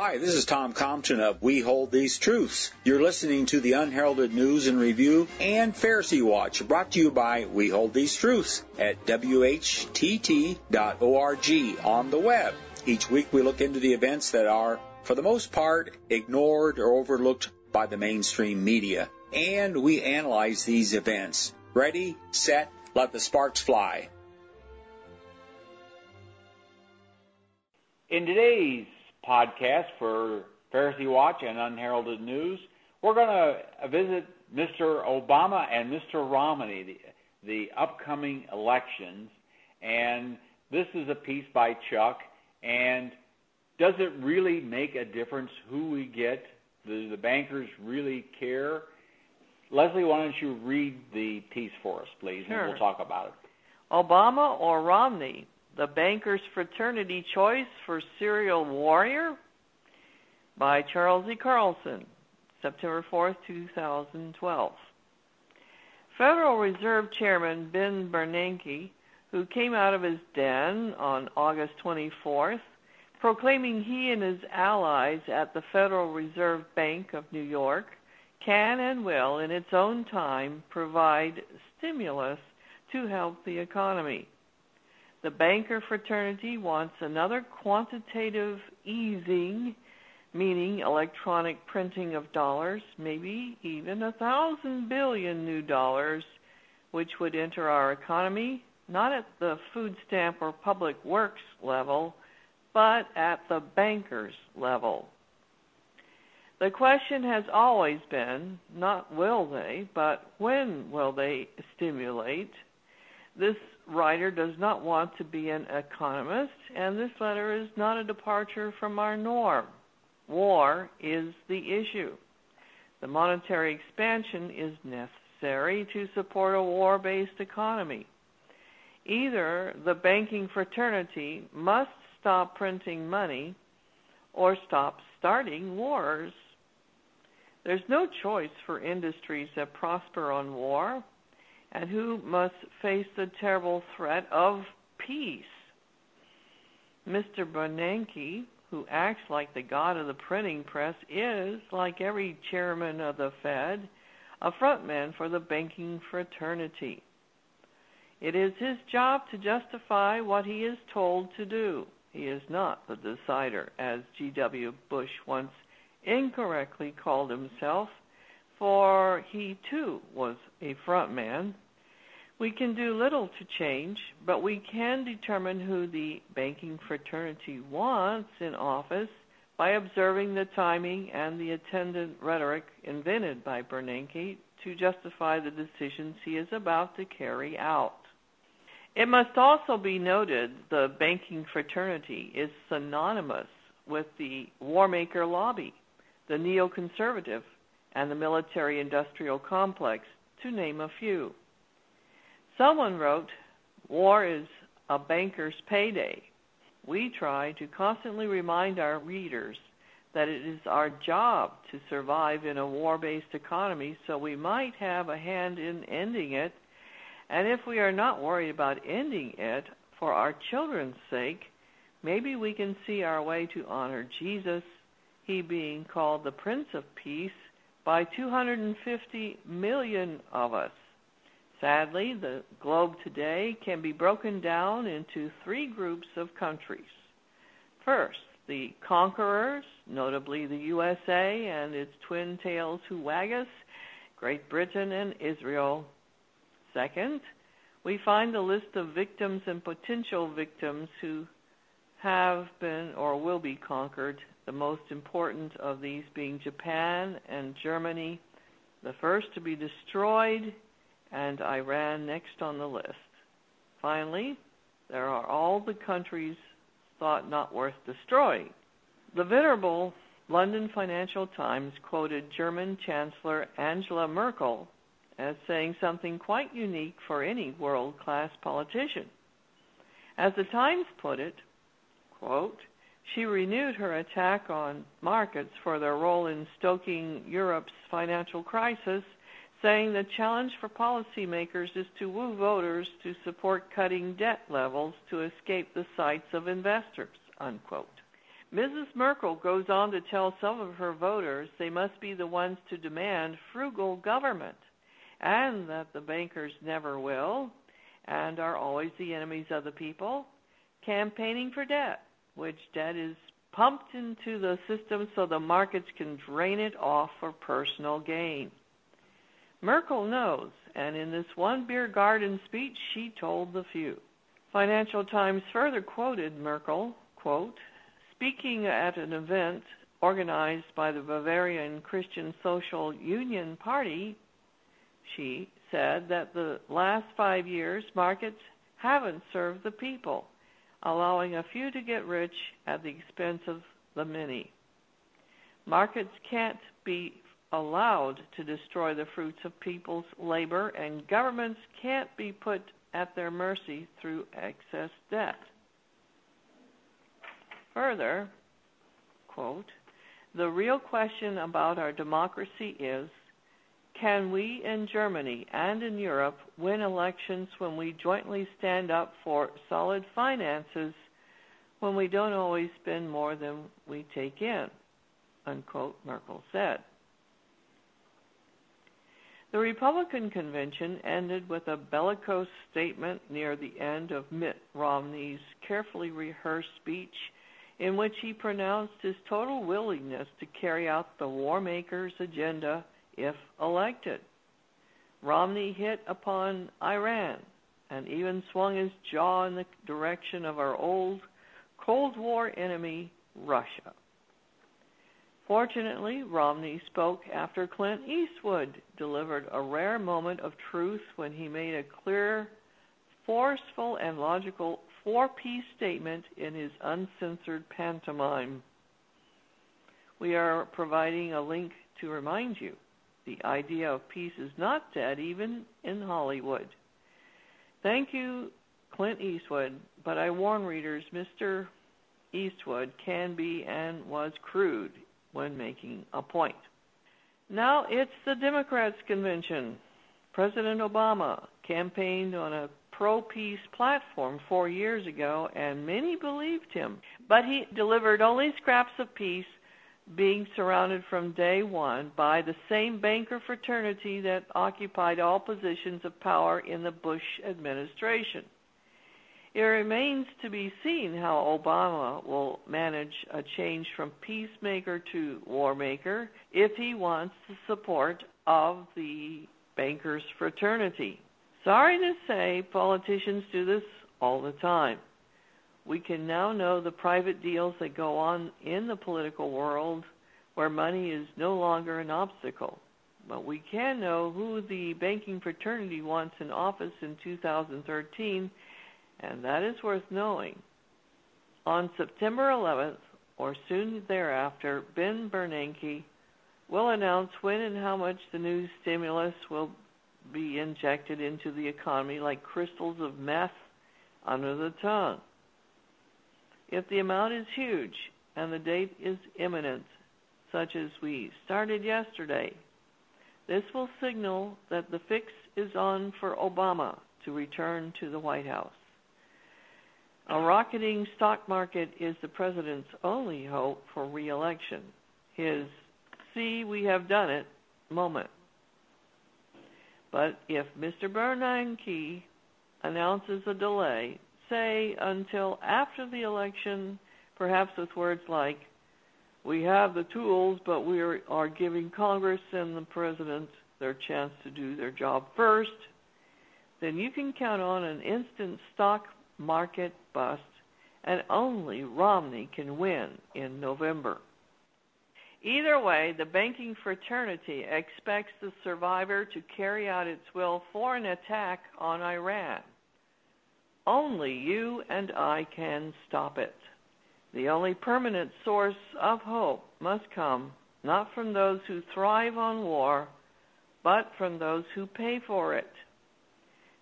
Hi, this is Tom Compton of We Hold These Truths. You're listening to the Unheralded News and Review and Pharisee Watch, brought to you by We Hold These Truths at WHTT.org on the web. Each week we look into the events that are, for the most part, ignored or overlooked by the mainstream media. And we analyze these events. Ready, set, let the sparks fly. In today's podcast for Pharisee Watch and Unheralded News. We're going to visit Mr. Obama and Mr. Romney, the, the upcoming elections. And this is a piece by Chuck. And does it really make a difference who we get? Do the bankers really care? Leslie, why don't you read the piece for us, please, sure. and we'll talk about it. Obama or Romney? The Bankers Fraternity Choice for Serial Warrior by Charles E. Carlson, September 4, 2012. Federal Reserve Chairman Ben Bernanke, who came out of his den on August 24th, proclaiming he and his allies at the Federal Reserve Bank of New York can and will, in its own time, provide stimulus to help the economy. The banker fraternity wants another quantitative easing, meaning electronic printing of dollars, maybe even a thousand billion new dollars, which would enter our economy not at the food stamp or public works level, but at the bankers level. The question has always been not will they, but when will they stimulate? This writer does not want to be an economist, and this letter is not a departure from our norm. War is the issue. The monetary expansion is necessary to support a war based economy. Either the banking fraternity must stop printing money or stop starting wars. There's no choice for industries that prosper on war and who must face the terrible threat of peace. Mr. Bernanke, who acts like the god of the printing press, is, like every chairman of the Fed, a frontman for the banking fraternity. It is his job to justify what he is told to do. He is not the decider, as G.W. Bush once incorrectly called himself for he too was a front man. We can do little to change, but we can determine who the banking fraternity wants in office by observing the timing and the attendant rhetoric invented by Bernanke to justify the decisions he is about to carry out. It must also be noted the banking fraternity is synonymous with the warmaker lobby, the neoconservative and the military industrial complex, to name a few. Someone wrote, War is a banker's payday. We try to constantly remind our readers that it is our job to survive in a war based economy, so we might have a hand in ending it. And if we are not worried about ending it for our children's sake, maybe we can see our way to honor Jesus, he being called the Prince of Peace by 250 million of us. Sadly, the globe today can be broken down into three groups of countries. First, the conquerors, notably the USA and its twin tails who wag us, Great Britain and Israel. Second, we find the list of victims and potential victims who have been or will be conquered, the most important of these being Japan and Germany, the first to be destroyed, and Iran next on the list. Finally, there are all the countries thought not worth destroying. The venerable London Financial Times quoted German Chancellor Angela Merkel as saying something quite unique for any world class politician. As the Times put it, quote, she renewed her attack on markets for their role in stoking Europe's financial crisis, saying the challenge for policymakers is to woo voters to support cutting debt levels to escape the sights of investors. Unquote. Mrs. Merkel goes on to tell some of her voters they must be the ones to demand frugal government and that the bankers never will and are always the enemies of the people, campaigning for debt, which debt is pumped into the system so the markets can drain it off for personal gain. Merkel knows, and in this one beer garden speech, she told the few. Financial Times further quoted Merkel, quote, speaking at an event organized by the Bavarian Christian Social Union Party, she said that the last five years markets haven't served the people, allowing a few to get rich at the expense of the many. Markets can't be allowed to destroy the fruits of people's labor, and governments can't be put at their mercy through excess debt. Further, quote, the real question about our democracy is can we in Germany and in Europe win elections when we jointly stand up for solid finances when we don't always spend more than we take in? Unquote, Merkel said. The Republican convention ended with a bellicose statement near the end of Mitt Romney's carefully rehearsed speech in which he pronounced his total willingness to carry out the war makers' agenda if elected. Romney hit upon Iran and even swung his jaw in the direction of our old Cold War enemy, Russia. Fortunately, Romney spoke after Clint Eastwood delivered a rare moment of truth when he made a clear, forceful, and logical four piece statement in his uncensored pantomime. We are providing a link to remind you the idea of peace is not dead, even in Hollywood. Thank you, Clint Eastwood, but I warn readers Mr. Eastwood can be and was crude when making a point. Now it's the Democrats' convention. President Obama campaigned on a pro peace platform four years ago, and many believed him. But he delivered only scraps of peace being surrounded from day one by the same banker fraternity that occupied all positions of power in the Bush administration. It remains to be seen how Obama will manage a change from peacemaker to warmaker if he wants the support of the bankers fraternity. Sorry to say, politicians do this all the time we can now know the private deals that go on in the political world where money is no longer an obstacle. But we can know who the banking fraternity wants in office in 2013, and that is worth knowing. On September 11th, or soon thereafter, Ben Bernanke will announce when and how much the new stimulus will be injected into the economy like crystals of meth under the tongue. If the amount is huge and the date is imminent, such as we started yesterday, this will signal that the fix is on for Obama to return to the White House. A rocketing stock market is the president's only hope for reelection. His see we have done it moment. But if Mr. Bernanke announces a delay, say until after the election, perhaps with words like, we have the tools, but we are, are giving Congress and the President their chance to do their job first, then you can count on an instant stock market bust, and only Romney can win in November. Either way, the banking fraternity expects the survivor to carry out its will for an attack on Iran. Only you and I can stop it. The only permanent source of hope must come not from those who thrive on war, but from those who pay for it.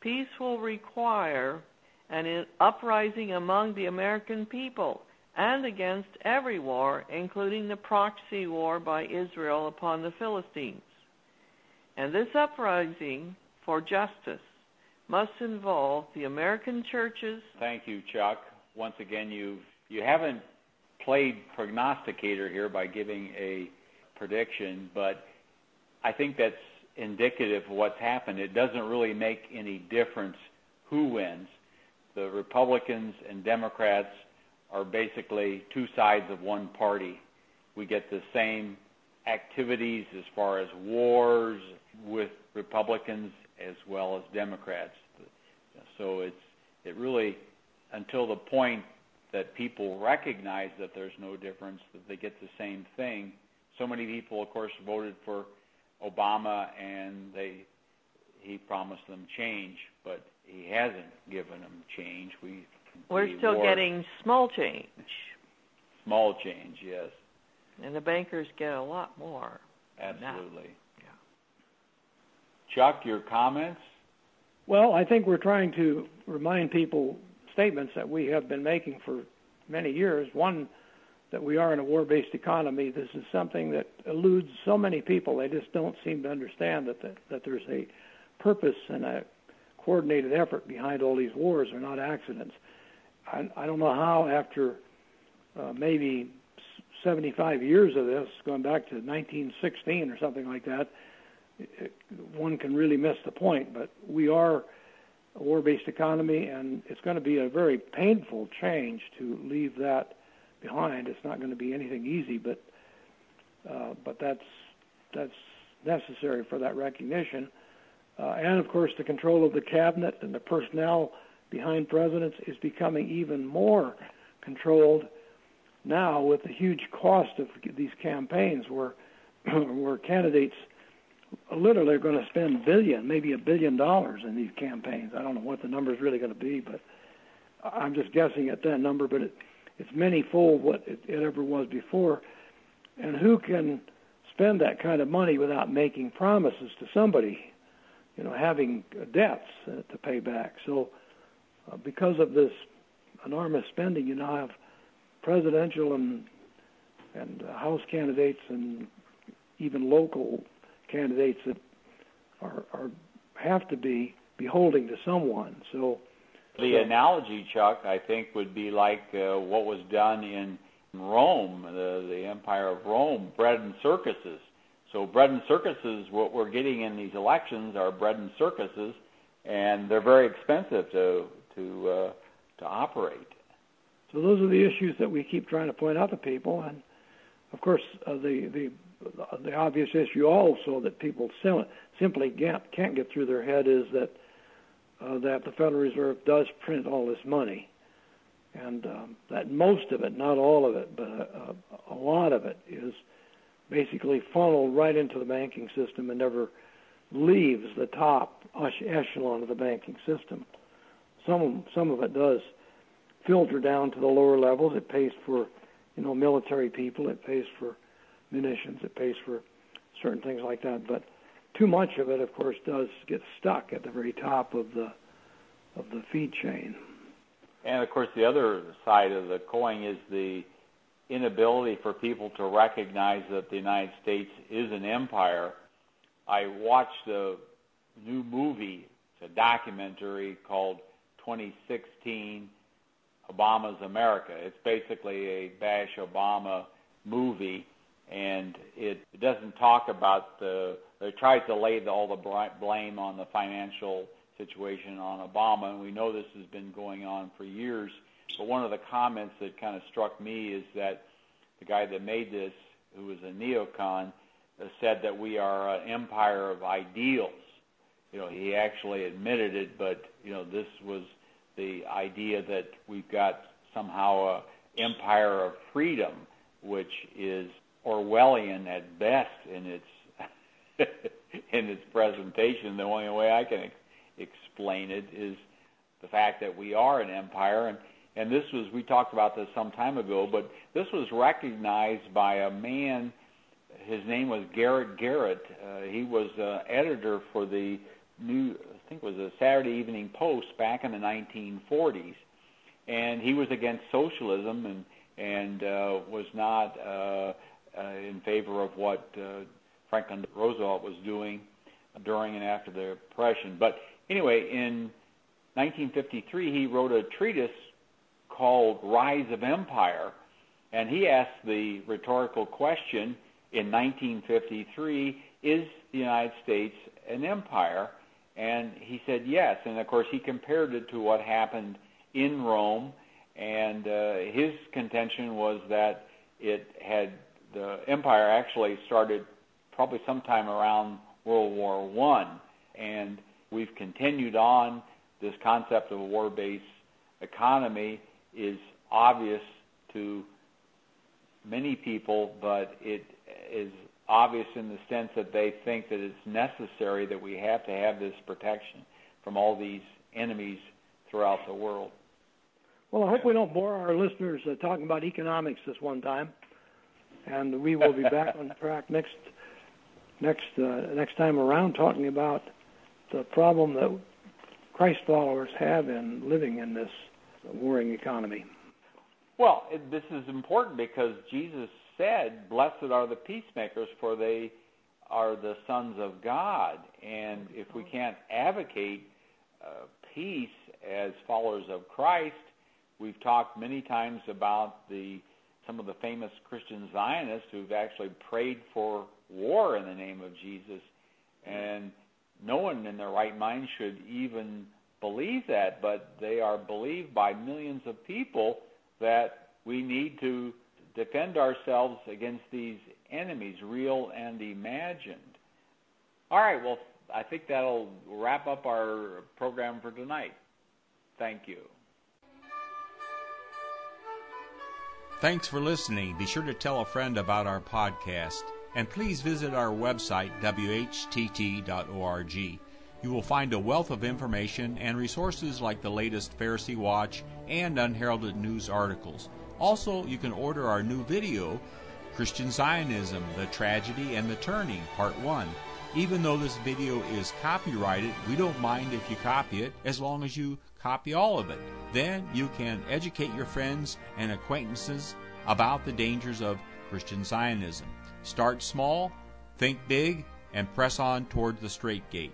Peace will require an uprising among the American people and against every war, including the proxy war by Israel upon the Philistines. And this uprising for justice must involve the American churches. Thank you, Chuck. Once again, you you haven't played prognosticator here by giving a prediction, but I think that's indicative of what's happened. It doesn't really make any difference who wins. The Republicans and Democrats are basically two sides of one party. We get the same activities as far as wars with Republicans as well as Democrats. So it's it really until the point that people recognize that there's no difference, that they get the same thing. So many people, of course, voted for Obama, and they he promised them change, but he hasn't given them change. We we're still war. getting small change. Small change, yes. And the bankers get a lot more. Absolutely. Chuck, your comments? Well, I think we're trying to remind people statements that we have been making for many years. One, that we are in a war-based economy. This is something that eludes so many people. They just don't seem to understand that the, that there's a purpose and a coordinated effort behind all these wars. They're not accidents. I, I don't know how after uh, maybe 75 years of this, going back to 1916 or something like that, one can really miss the point. But we are a war-based economy, and it's going to be a very painful change to leave that behind. It's not going to be anything easy, but uh, but that's that's necessary for that recognition. Uh, and of course, the control of the cabinet and the personnel behind presidents is becoming even more controlled now with the huge cost of these campaigns, where where candidates literally are going to spend billion, maybe a billion dollars in these campaigns. I don't know what the number is really going to be, but I'm just guessing at that number. But it, it's many fold what it, it ever was before. And who can spend that kind of money without making promises to somebody? You know, having debts uh, to pay back. So, uh, because of this enormous spending, you now have presidential and and uh, House candidates and even local candidates that are, are have to be beholding to someone. So the so, analogy, Chuck, I think would be like uh, what was done in Rome, the, the Empire of Rome, bread and circuses. So bread and circuses, what we're getting in these elections are bread and circuses, and they're very expensive to to uh, to operate. So those are the issues that we keep trying to point out to people, and of course uh, the the the obvious issue also that people simply can't get through their head is that uh, that the Federal Reserve does print all this money, and um, that most of it, not all of it, but a, a, a lot of it, is basically funneled right into the banking system and never leaves the top echelon of the banking system. Some some of it does filter down to the lower levels. It pays for, you know, military people. It pays for munitions. It pays for certain things like that. But too much of it, of course, does get stuck at the very top of the of the feed chain. And of course, the other side of the coin is the inability for people to recognize that the United States is an empire. I watched a new movie, it's a documentary called 2016 Obama's America. It's basically a Bash Obama movie, and it, doesn't talk about the. It tries to lay the, all the blame on the financial situation on Obama, and we know this has been going on for years. But one of the comments that kind of struck me is that the guy that made this, who was a neocon, uh, said that we are an empire of ideals. You know, he actually admitted it, but you know, this was the idea that we've got somehow a empire of freedom, which is Orwellian at best in its in its presentation. The only way I can ex- explain it is the fact that we are an empire, and and this was we talked about this some time ago, but this was recognized by a man. His name was Garrett Garrett. Uh, he was uh, editor for the new I think it was a Saturday Evening Post back in the 1940s, and he was against socialism and and uh, was not uh, in favor of what uh, Franklin Roosevelt was doing during and after the Depression. But anyway, in 1953, he wrote a treatise called Rise of Empire, And he asked the rhetorical question in 1953 Is the United States an empire? And he said yes. And of course, he compared it to what happened in Rome. And uh, his contention was that it had the empire actually started probably sometime around World War One, and we've continued on. This concept of a war-based economy is obvious to many people, but it is obvious in the sense that they think that it's necessary that we have to have this protection from all these enemies throughout the world. Well, I hope we don't bore our listeners uh, talking about economics this one time, and we will be back on track next next uh, next time around talking about the problem that Christ followers have in living in this warring economy. Well, this is important because Jesus said, "Blessed are the peacemakers, for they are the sons of God." And if we can't advocate uh, peace as followers of Christ, we've talked many times about the some of the famous Christian Zionists who've actually prayed for war in the name of Jesus, and no one in their right mind should even believe that, but they are believed by millions of people that we need to defend ourselves against these enemies, real and imagined. All right, well, I think that'll wrap up our program for tonight. Thank you. Thanks for listening. Be sure to tell a friend about our podcast. And please visit our website, whtt.org. You will find a wealth of information and resources like the latest Pharisee Watch and Unheralded News articles. Also, you can order our new video, Christian Zionism The Tragedy and the Turning, Part 1. Even though this video is copyrighted, we don't mind if you copy it as long as you copy all of it. Then you can educate your friends and acquaintances about the dangers of Christian Zionism. Start small, think big, and press on toward the straight gate.